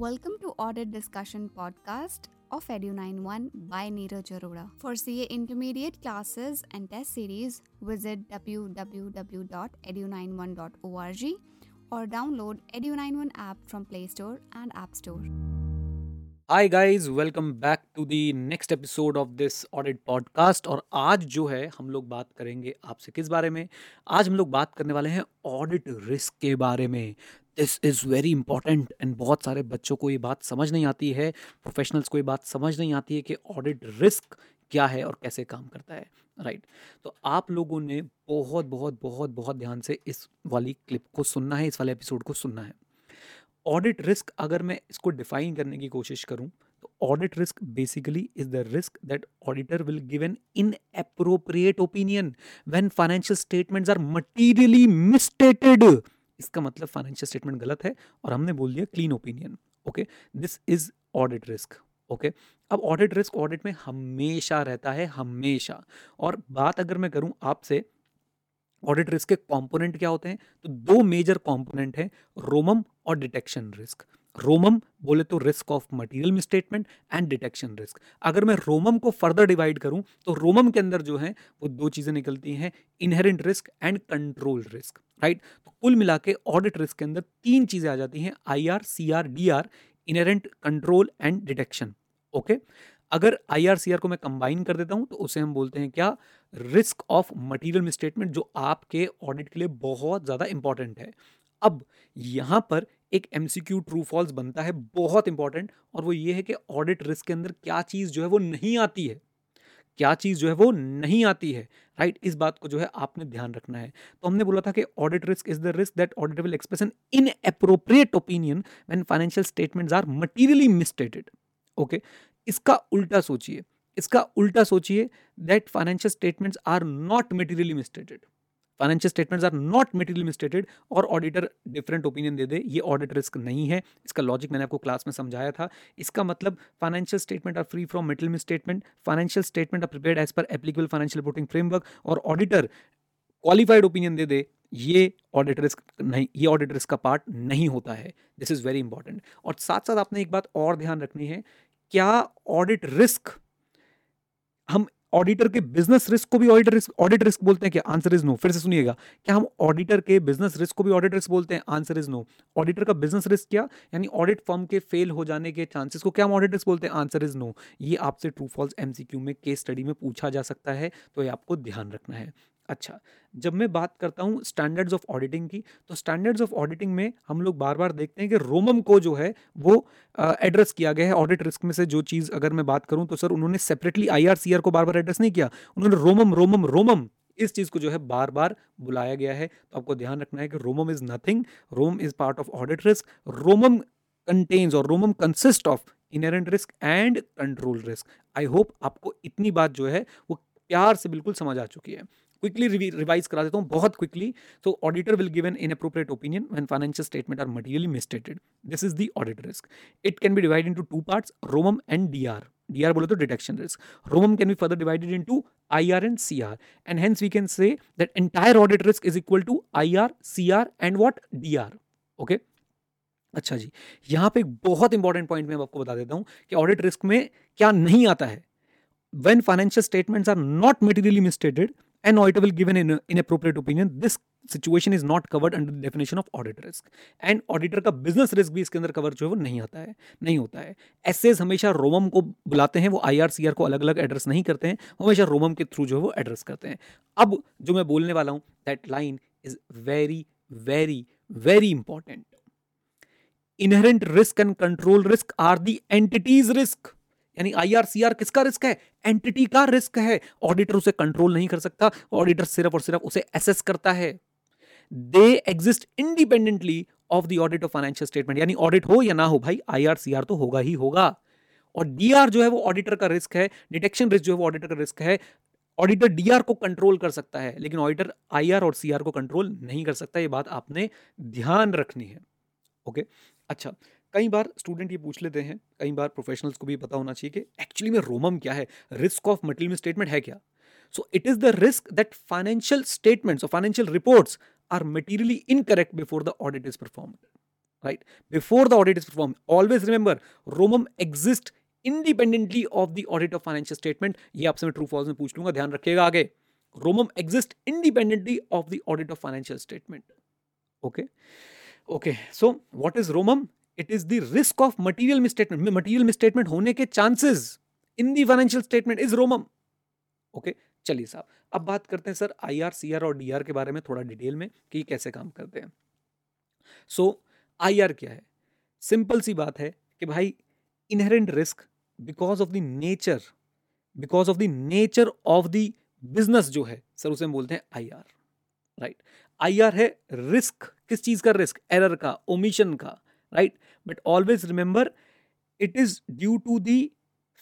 Welcome to Audit Discussion Podcast of Edu91 by Neeraj Arora. For CA Intermediate classes and test series, visit www.edu91.org or download Edu91 app from Play Store and App Store. Hi guys welcome back to the next episode of this audit podcast और आज जो है हम लोग बात करेंगे आपसे किस बारे में आज हम लोग बात करने वाले हैं ऑडिट रिस्क के बारे में this is very important and बहुत सारे बच्चों को ये बात समझ नहीं आती है। प्रोफेशनल्स को ये बात समझ नहीं आती है कि ऑडिट रिस्क क्या है और कैसे काम करता है। Right right. तो आप लोगों ने बहुत बहुत बहुत बहुत ध्यान से इस वाली क्लिप को सुनना है, इस वाले एपिसोड को सुनना है। ऑडिट रिस्क अगर मैं इसको डिफाइन करने की कोशिश करूँ तो audit risk basically is the risk that auditor will give an inappropriate opinion when financial statements are materially misstated इसका मतलब फाइनेंशियल स्टेटमेंट गलत है और हमने बोल दिया clean opinion okay this is audit risk okay अब ऑडिट रिस्क ऑडिट में हमेशा रहता है, हमेशा। और बात अगर मैं करूँ आपसे ऑडिट रिस्क के कंपोनेंट क्या होते हैं? तो दो मेजर कंपोनेंट हैं, रोमम और डिटेक्शन रिस्क रोमम बोले तो risk of material misstatement and detection risk अगर मैं रोमम को फर्दर डिवाइड करूँ तो रोमम के अंदर जो है, वो दो चीज़ें निकलती हैं inherent risk and control risk right? तो कुल मिला के ऑडिट रिस्क के अंदर तीन चीज़ें आ जाती हैं I R C R D R inherent control and detection okay अगर आई आर सी आर को मैं कंबाइन कर देता हूँ तो उसे हम बोलते हैं क्या? रिस्क ऑफ़ मटीरियल मिसस्टेटमेंट जो आपके ऑडिट के लिए बहुत ज़्यादा इंपॉर्टेंट है। अब यहाँ पर एक M C Q true false बनता है, बहुत इंपॉर्टेंट और वो ये है कि ऑडिट रिस्क के अंदर क्या चीज़ जो है वो नहीं आती है। क्या चीज़ जो है वो नहीं आती है? राइट इस बात को जो है आपने ध्यान रखना है। तो हमने बोला था कि audit risk is the risk that audit will express an inappropriate opinion when financial statement are materially misstated okay इसका उल्टा सोचिए। इसका उल्टा सोचिए that financial statements are not materially misstated financial statements are not materially misstated और auditor different opinion दे दे। ये ऑडिट रिस्क नहीं है। इसका लॉजिक मैंने आपको क्लास में समझाया था। इसका मतलब financial statement are free from material misstatement financial statement are prepared as per applicable financial reporting framework और ऑडिटर क्वालिफाइड ओपिनियन दे दे। ये ऑडिट रिस्क नहीं, ये ऑडिट रिस्क का पार्ट नहीं होता है। दिस इज़ वेरी इंपॉर्टेंट और साथ साथ आपने एक बात और ध्यान रखनी है। क्या ऑडिट रिस्क हम ऑडिटर के बिज़नेस रिस्क को भी ऑडिटर रिस्क ऑडिट रिस्क बोलते हैं क्या आंसर इज़ नो फिर से सुनिएगा, क्या हम ऑडिटर के बिज़नेस रिस्क को भी ऑडिट रिस्क बोलते हैं? आंसर इज़ नो ऑडिटर का बिज़नेस रिस्क क्या? यानी ऑडिट फर्म के फेल हो जाने के चांसेस को क्या हम ऑडिट रिस्क बोलते हैं? आंसर इज़ नो ये आपसे ट्रू फॉल्स एमसीक्यू में केस स्टडी में पूछा जा सकता है तो ये आपको ध्यान रखना है। अच्छा जब मैं बात करता हूँ स्टैंडर्ड्स ऑफ़ ऑडिटिंग की तो स्टैंडर्ड्स ऑफ़ ऑडिटिंग में हम लोग बार बार देखते हैं कि रोमम को जो है, वो एड्रेस किया गया है। ऑडिट रिस्क में से जो चीज़ अगर मैं बात करूँ तो सर उन्होंने सेपरेटली आईआरसीआर को बार बार एड्रेस नहीं किया। उन्होंने रोमम रोमम रोमम, इस चीज़ को जो है बार बार बुलाया गया है। तो आपको ध्यान रखना है कि ROMM is nothing ROMM is part of audit risk ROMM contains और ROMM consist of inherent risk and control risk I hope आपको इतनी बात जो है, वो प्यार से बिल्कुल समझ आ चुकी है। क्विकली रिवाइज करा देता हूँ बहुत क्विकली तो auditor will give an inappropriate opinion when financial statement are materially misstated this is the audit risk it can be divide into two parts ROMM and DR DR बोले तो detection risk ROMM can be further divided into IR and CR and hence we can say that entire audit risk is equal to IR, CR and what? DR. Okay? अच्छा जी यहाँ पे एक बहुत important point मैं आपको बता देता हूँ कि ऑडिट रिस्क में क्या नहीं आता है. When financial statements are not materially misstated an auditor will give an inappropriate opinion. This is not covered under the definition of audit risk. And auditor का business risk भी इसके अंदर कवर जो है वो नहीं आता है, नहीं होता है। एसेस हमेशा रोमम को बुलाते हैं, वो आई आर सी आर को अलग अलग एड्रेस नहीं करते हैं हमेशा रोमम के थ्रू जो है वो एड्रेस करते हैं। अब जो मैं बोलने वाला हूँ that line is very very very important inherent risk and control risk are the entity's risk यानी आईआरसीआर किसका रिस्क है? एंटिटी का रिस्क है। ऑडिटर उसे कंट्रोल नहीं कर सकता। ऑडिटर सिर्फ़ और सिर्फ़ उसे एसेस करता है। They exist independently of the audit of financial statement यानी ऑडिट हो या ना हो भाई आईआरसीआर तो होगा ही होगा। और डीआर जो है वो ऑडिटर का रिस्क है। डिटेक्शन रिस्क जो है वो ऑडिटर का रिस्क है। ऑडिटर डीआर को कंट्रोल कर सकता है, लेकिन ऑडिटर आईआर और सीआर को कंट्रोल नहीं कर सकता। ये बात आपने ध्यान रखनी है। ओके अच्छा कई बार स्टूडेंट ये पूछ लेते हैं, कई बार प्रोफेशनल्स को भी पता होना चाहिए कि एक्चुअली में रोमम क्या है? रिस्क ऑफ़ मटेरियल स्टेटमेंट है क्या? So it is the risk that financial statements और financial reports are materially incorrect before the audit is perform right before the audit is perform always remember ROMM exist independently of the audit of financial statement ये आपसे मैं true false में पूछ लूँगा, ध्यान रखिएगा आगे। ROMM exist independently of the audit of financial statement okay okay so what is ROMM? It is the risk of material misstatement. Material misstatement होने के chances in the financial statement is romum okay? चलिए साहब, अब बात करते हैं sir I R C R और D R के बारे में थोड़ा डिटेल में कि कैसे काम करते हैं। सो आई आर क्या है? सिंपल सी बात है कि भाई inherent risk because of the nature because of the nature of the business जो है, सर उसे हम बोलते हैं I R right I R है रिस्क किस चीज़ का रिस्क एरर का ओमिशन का। Right but always remember it is due to the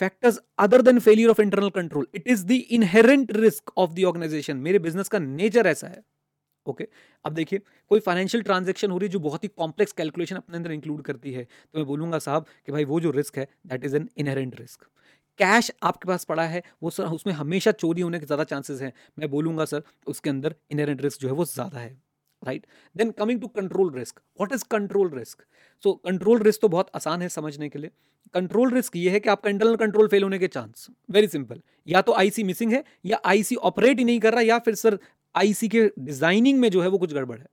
factors other than failure of internal control it is the inherent risk of the organization मेरे business का nature ऐसा है ओके okay? अब देखिए, कोई financial transaction हो रही है जो बहुत ही कॉम्प्लेक्स कैलकुलेशन अपने अंदर इंक्लूड करती है तो मैं बोलूँगा साहब कि भाई वो जो रिस्क है that is an inherent risk cash आपके पास पड़ा है, वो सर उसमें हमेशा चोरी होने के ज़्यादा चांसेस हैं। मैं बोलूँगा सर उसके अंदर इनहेरेंट रिस्क जो है वो ज़्यादा है। Right then coming to control risk what is control risk so control risk तो बहुत आसान है समझने के लिए। कंट्रोल रिस्क ये है कि आपका इंटरनल कंट्रोल फेल होने के चांस वेरी सिंपल या तो आईसी मिसिंग है, या आईसी ऑपरेट ही नहीं कर रहा, या फिर सर आईसी के डिज़ाइनिंग में जो है वो कुछ गड़बड़ है।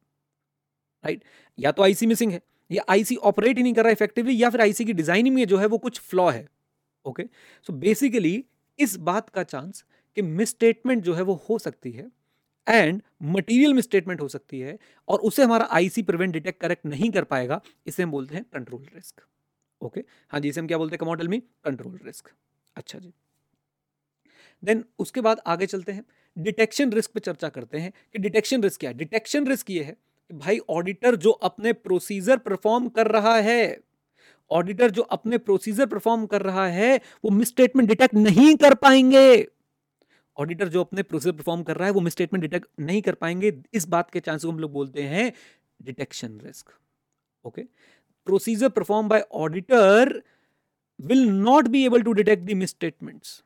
राइट या तो आईसी मिसिंग है, या आईसी ऑपरेट ही नहीं कर रहा इफेक्टिवली या फिर आईसी की डिज़ाइनिंग में जो है वो कुछ फ्लॉ है। ओके सो बेसिकली इस बात का चांस कि मिसस्टेटमेंट जो है वो हो सकती है। एंड मटेरियल में स्टेटमेंट हो सकती है और उसे हमारा आईसी प्रिवेंट डिटेक्ट करेक्ट नहीं कर पाएगा, इसे हम बोलते हैं कंट्रोल रिस्क ओके हाँ जी, इसे हम क्या बोलते हैं? कमॉडल में कंट्रोल रिस्क अच्छा जी. देन उसके बाद आगे चलते हैं. डिटेक्शन रिस्क पे चर्चा करते हैं कि डिटेक्शन रिस्क क्या है? डिटेक्शन रिस्क ये है कि भाई ऑडिटर जो अपने प्रोसीजर परफॉर्म कर रहा है ऑडिटर जो अपने प्रोसीजर परफॉर्म कर रहा है, वो मिसस्टेटमेंट डिटेक्ट नहीं कर पाएँगे. ऑडिटर जो अपने प्रोसीजर परफॉर्म कर रहा है, वो मिसस्टेटमेंट डिटेक्ट नहीं कर पाएँगे। इस बात के चांस को हम लोग बोलते हैं detection risk. Okay? Procedure perform by auditor will not be able to detect the misstatements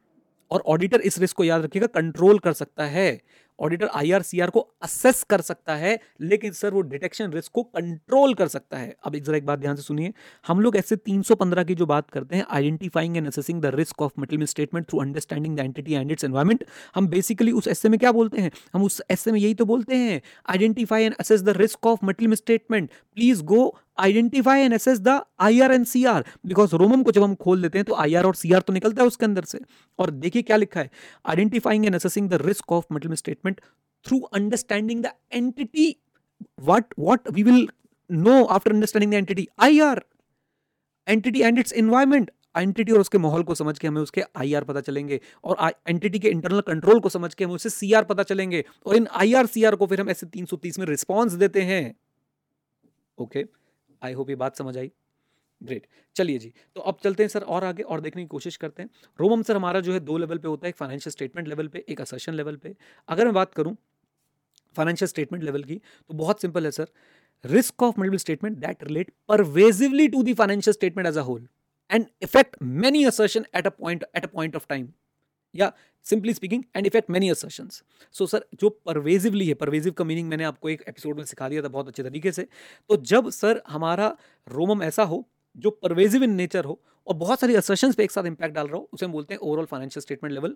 और ऑडिटर इस रिस्क को याद रखिएगा कंट्रोल कर सकता है। ऑडिटर आईआरसीआर को असेस कर सकता है, लेकिन सर वो डिटेक्शन रिस्क को कंट्रोल कर सकता है। अब एक जरा एक बात ध्यान से सुनिए, हम लोग ऐसे 315 की जो बात करते हैं identifying and assessing the risk of material statement through understanding the entity and its environment हम बेसिकली उस ऐसे में क्या बोलते हैं? हम उस ऐसे में यही तो बोलते हैं identify and assess the risk of material statement please go identify and assess the I R and C R because ROMM को जब हम खोल देते हैं तो आई आर और सी आर तो निकलता है उसके अंदर से। और देखिए क्या लिखा है। Identifying and assessing the risk of material statement through understanding the entity what what we will know after understanding the entity. IR entity and its environment. Entity और उसके माहौल को समझ के हमें उसके आई आर पता चलेंगे। और एंटिटी के इंटरनल कंट्रोल को समझ के हमें उससे सी आर पता चलेंगे। और इन आई आर सी आर को फिर हम ऐसे तीन सौ तीस में रिस्पॉन्स देते हैं। Okay okay. आई होप ये बात समझ आई। ग्रेट चलिए जी तो अब चलते हैं सर और आगे और देखने की कोशिश करते हैं। रोमम सर हमारा जो है दो लेवल पे होता है, एक फाइनेंशियल स्टेटमेंट लेवल पे, एक असर्शन लेवल पे। अगर मैं बात करूँ फाइनेंशियल स्टेटमेंट लेवल की तो बहुत सिंपल है sir. Risk of material statement that relate pervasively to the financial statement as a whole and affect many assertion at a point at a point of time या simply speaking and affect many assertions so sir जो pervasively है pervasive का meaning मैंने आपको एक episode में सिखा दिया था बहुत अच्छे तरीके से। तो जब सर हमारा रोमम ऐसा हो, जो परवेजिव इन नेचर हो, और बहुत सारी असर्शन पे एक साथ इंपैक्ट डाल रहा हो, उसे हम बोलते हैं overall financial statement level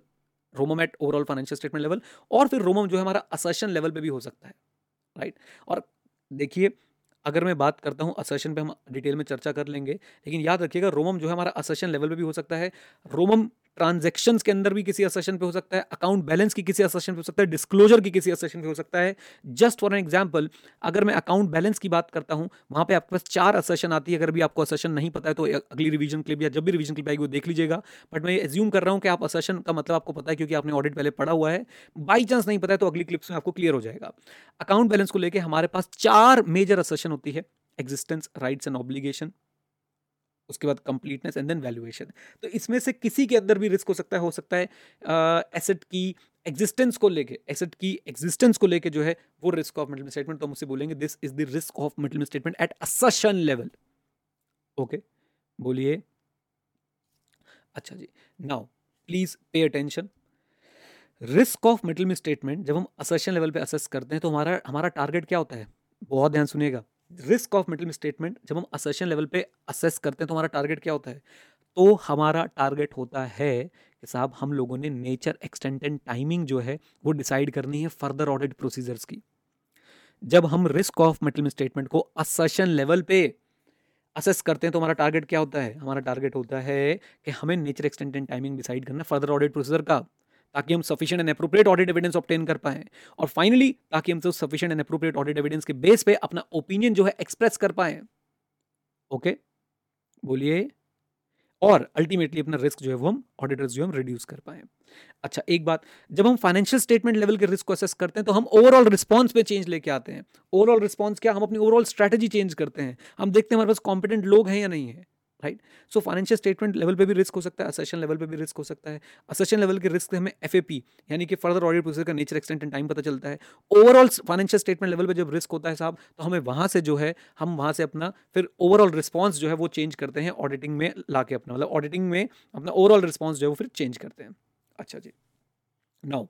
ROMM at overall financial statement level और फिर रोमम जो है हमारा असर्शन लेवल पे भी हो सकता है राइट और देखिए, अगर मैं बात करता हूँ असर्शन पे हम डिटेल में चर्चा कर लेंगे, लेकिन याद रखिएगा रोमम जो है हमारा असर्शन लेवल पे भी हो सकता है। रोमम ट्रांजेक्शन के अंदर भी किसी असेशन पे हो सकता है अकाउंट बैलेंस की किसी असेशन पे हो सकता है डिस्क्लोजर की किसी असेशन पे हो सकता है। जस्ट फॉर एन एग्ज़ाम्पल अगर मैं अकाउंट बैलेंस की बात करता हूँ, वहाँ पे आपके पास चार असेशन आती है, अगर भी आपको असेशन नहीं पता है तो अगली रिवीजन क्लिप या जब भी रिवीजन क्लिप आएगी, वो देख लीजिएगा। बट मैं एज्यूम कर रहा हूँ कि आप असेशन का मतलब आपको पता है, क्योंकि आपने ऑडिट पहले पढ़ा हुआ है। बाई चांस नहीं पता है तो अगली क्लिप्स में आपको क्लियर हो जाएगा। अकाउंट बैलेंस को लेकर हमारे पास चार मेजर असेशन होती है एग्जिस्टेंस राइट्स एंड ऑब्लिगेशन उसके बाद कंप्लीटनेस एंड देन वैल्यूएशन तो इसमें से किसी के अंदर भी रिस्क हो सकता है, हो सकता है एसेट की एग्जिस्टेंस को लेके एसेट की एग्जिस्टेंस को लेके जो है वो रिस्क ऑफ़ मिडल स्टेटमेंट तो हम उसे बोलेंगे this is the risk of material statement at assertion level okay बोलिए। अच्छा जी। Now please pay attention risk of material statement जब हम असर्शन लेवल पे असेस करते हैं तो हमारा हमारा टारगेट क्या होता है? बहुत ध्यान सुनिएगा। रिस्क ऑफ़ मिडिल स्टेटमेंट जब हम असर्शन लेवल पे असेस करते हैं तो हमारा टारगेट क्या होता है? तो हमारा टारगेट होता है कि साहब, हम लोगों ने नेचर एक्सटेंट एंड टाइमिंग जो है, वो डिसाइड करनी है फर्दर ऑडिट प्रोसीजर्स की। जब हम रिस्क ऑफ़ मेटल स्टेटमेंट को असर्शन लेवल पे असेस करते हैं तो हमारा टारगेट क्या होता है? हमारा टारगेट होता है कि हमें nature extent and timing decide करना फर्दर ऑडिट प्रोसीजर का। ताकि हम sufficient and appropriate audit evidence obtain कर पाएँ। और फाइनली ताकि हम sufficient and appropriate audit evidence के बेस पे अपना ओपिनियन जो है एक्सप्रेस कर पाएँ। ओके बोलिए। और अल्टीमेटली अपना रिस्क जो है वो हम ऑडिटर्स जो हम रिड्यूस कर पाए। अच्छा एक बात। जब हम फाइनेंशियल स्टेटमेंट लेवल के रिस्क को असेस करते हैं तो हम ओवरऑल रिस्पॉन्स पे चेंज लेके आते हैं। ओवरऑल रिस्पॉन्स क्या? हम अपनी ओवरऑल स्ट्रेटेजी चेंज करते हैं। हम देखते हैं हमारे पास कॉम्पिटेंट लोग हैं या नहीं है। Right? So financial statement level पे भी रिस्क हो सकता है असेशन लेवल पे भी रिस्क हो सकता है। असेशन लेवल के रिस्क हमें एफएपी यानी कि फर्दर ऑडिट प्रोसेस का नेचर एक्सटेंट एंड टाइम पता चलता है। ओवरऑल फाइनेंशियल स्टेटमेंट लेवल पे जब रिस्क होता है साहब तो हमें वहाँ से जो है, हम वहाँ से अपना फिर ओवरऑल रिस्पॉन्स जो है, वो चेंज करते हैं ऑडिटिंग में ला अपना। मतलब ऑडिटिंग में अपना ओवरऑल रिस्पॉन्स जो है, वो फिर चेंज करते हैं। अच्छा जी। Now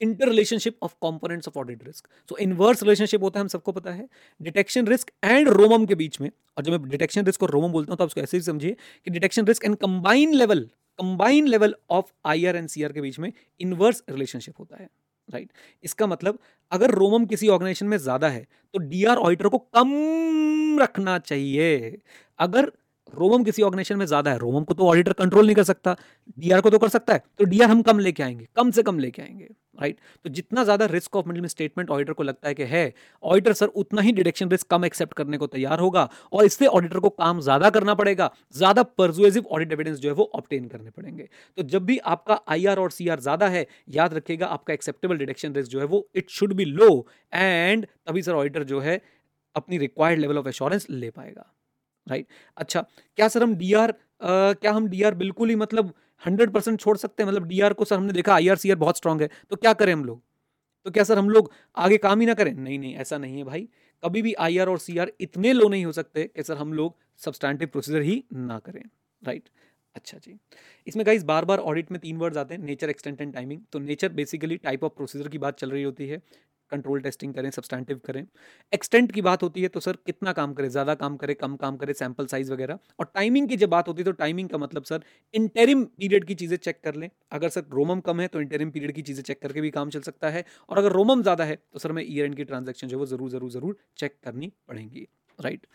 inter relationship of components of audit risk. So inverse relationship होता है, हम सबको पता है। डिटेक्शन रिस्क एंड रोमम के बीच में, और जब मैं डिटेक्शन रिस्क और रोमम बोलता हूँ तो आप उसको ऐसे ही समझिए कि detection risk and combine level combine level of I R and C R के बीच में इनवर्स रिलेशनशिप होता है राइट right? इसका मतलब अगर रोमम किसी ऑर्गेनाइजेशन में ज़्यादा है तो डी आर ऑडिटर को कम रखना चाहिए। अगर रोमम किसी ऑर्गेनाइजेशन में ज़्यादा है रोमम को तो ऑडिटर कंट्रोल नहीं कर सकता डीआर को तो कर सकता है तो डीआर हम कम लेके आएँगे, कम से कम लेके आएँगे राइट तो जितना ज़्यादा risk of material statement auditor को लगता है कि है ऑडिटर सर उतना ही डिडक्शन रिस्क कम एक्सेप्ट करने को तैयार होगा और इससे ऑडिटर को काम ज़्यादा करना पड़ेगा, ज़्यादा परजुएसिव ऑडिट एविडेंस जो है वो ऑप्टेन करने पड़ेंगे। तो जब भी आपका आईआर और सीआर ज़्यादा है, याद रखिएगा आपका एक्सेप्टेबल डिडक्शन रिस्क जो है वो it should be low and तभी सर ऑडिटर जो है अपनी रिक्वायर्ड लेवल ऑफ़ एश्योरेंस ले पाएगा। राइट? अच्छा क्या सर हम डी आर क्या हम डी आर बिल्कुल ही मतलब हंड्रेड परसेंट छोड़ सकते हैं? मतलब डी आर को सर हमने देखा आई आर सी आर बहुत स्ट्रांग है तो क्या करें हम लोग? तो क्या सर हम लोग आगे काम ही ना करें? नहीं नहीं, ऐसा नहीं है भाई। कभी भी आई आर और सी आर इतने लो नहीं हो सकते कि सर हम लोग सब्सटैंटिव प्रोसीजर ही ना करें, राइट? अच्छा जी, इसमें गाइस बार बार ऑडिट में तीन वर्ड्स आते हैं नेचर एक्सटेंट एंड टाइमिंग तो nature basically type of procedure की बात चल रही होती है। कंट्रोल टेस्टिंग करें सब्सटैंटिव करें। एक्सटेंट की बात होती है तो सर कितना काम करें, ज़्यादा काम करें, कम काम करें सैंपल साइज़ वगैरह। और टाइमिंग की जब बात होती है तो टाइमिंग का मतलब सर इंटेरिम पीरियड की चीज़ें चेक कर लें। अगर सर रोमम कम है तो इंटरिम पीरियड की चीज़ें चेक करके भी काम चल सकता है। और अगर रोमम ज़्यादा है तो सर हमें ईयर एंड की ट्रांजेक्शन जो है वो ज़रूर ज़रूर ज़रूर चेक करनी पड़ेंगी। राइट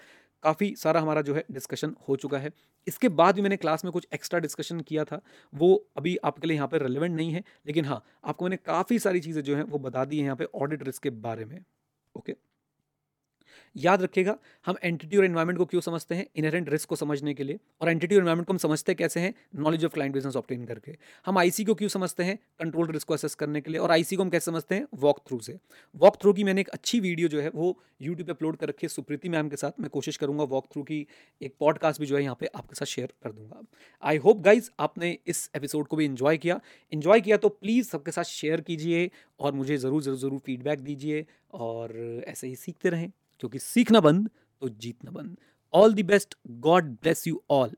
काफ़ी सारा हमारा जो है डिस्कशन हो चुका है। इसके बाद भी मैंने क्लास में कुछ एक्स्ट्रा डिस्कशन किया था। वो अभी आपके लिए यहाँ पर रेलिवेंट नहीं है, लेकिन हाँ आपको मैंने काफ़ी सारी चीज़ें जो हैं वो बता दी हैं यहाँ पर ऑडिट रिस्क के बारे में। ओके याद रखिएगा, हम एंटिटी और एनवायरमेंट को क्यों समझते हैं? इनहेरेंट रिस्क को समझने के लिए। और एंटिटी और एनवायरमेंट को हम समझते कैसे हैं? Knowledge of client business obtain करके। हम आईसी को क्यों समझते हैं? कंट्रोल रिस्क को असेस करने के लिए। और आईसी को हम कैसे समझते हैं? वॉक थ्रू से। वॉक थ्रू की मैंने एक अच्छी वीडियो जो है, वो यूट्यूब पर अपलोड कर रखी है सुप्रीति मैम के साथ। मैं कोशिश करूँगा वॉक थ्रू की एक पॉडकास्ट भी जो है यहाँ पे आपके साथ शेयर कर दूँगा। आई होप गाइज़ आपने इस एपिसोड को भी इन्जॉय किया। इन्जॉय किया तो प्लीज़ सबके साथ शेयर कीजिए और मुझे ज़रूर ज़रूर ज़रूर फीडबैक दीजिए। और ऐसे ही सीखते रहें। क्योंकि सीखना बंद तो जीतना बंद। All the best God bless you all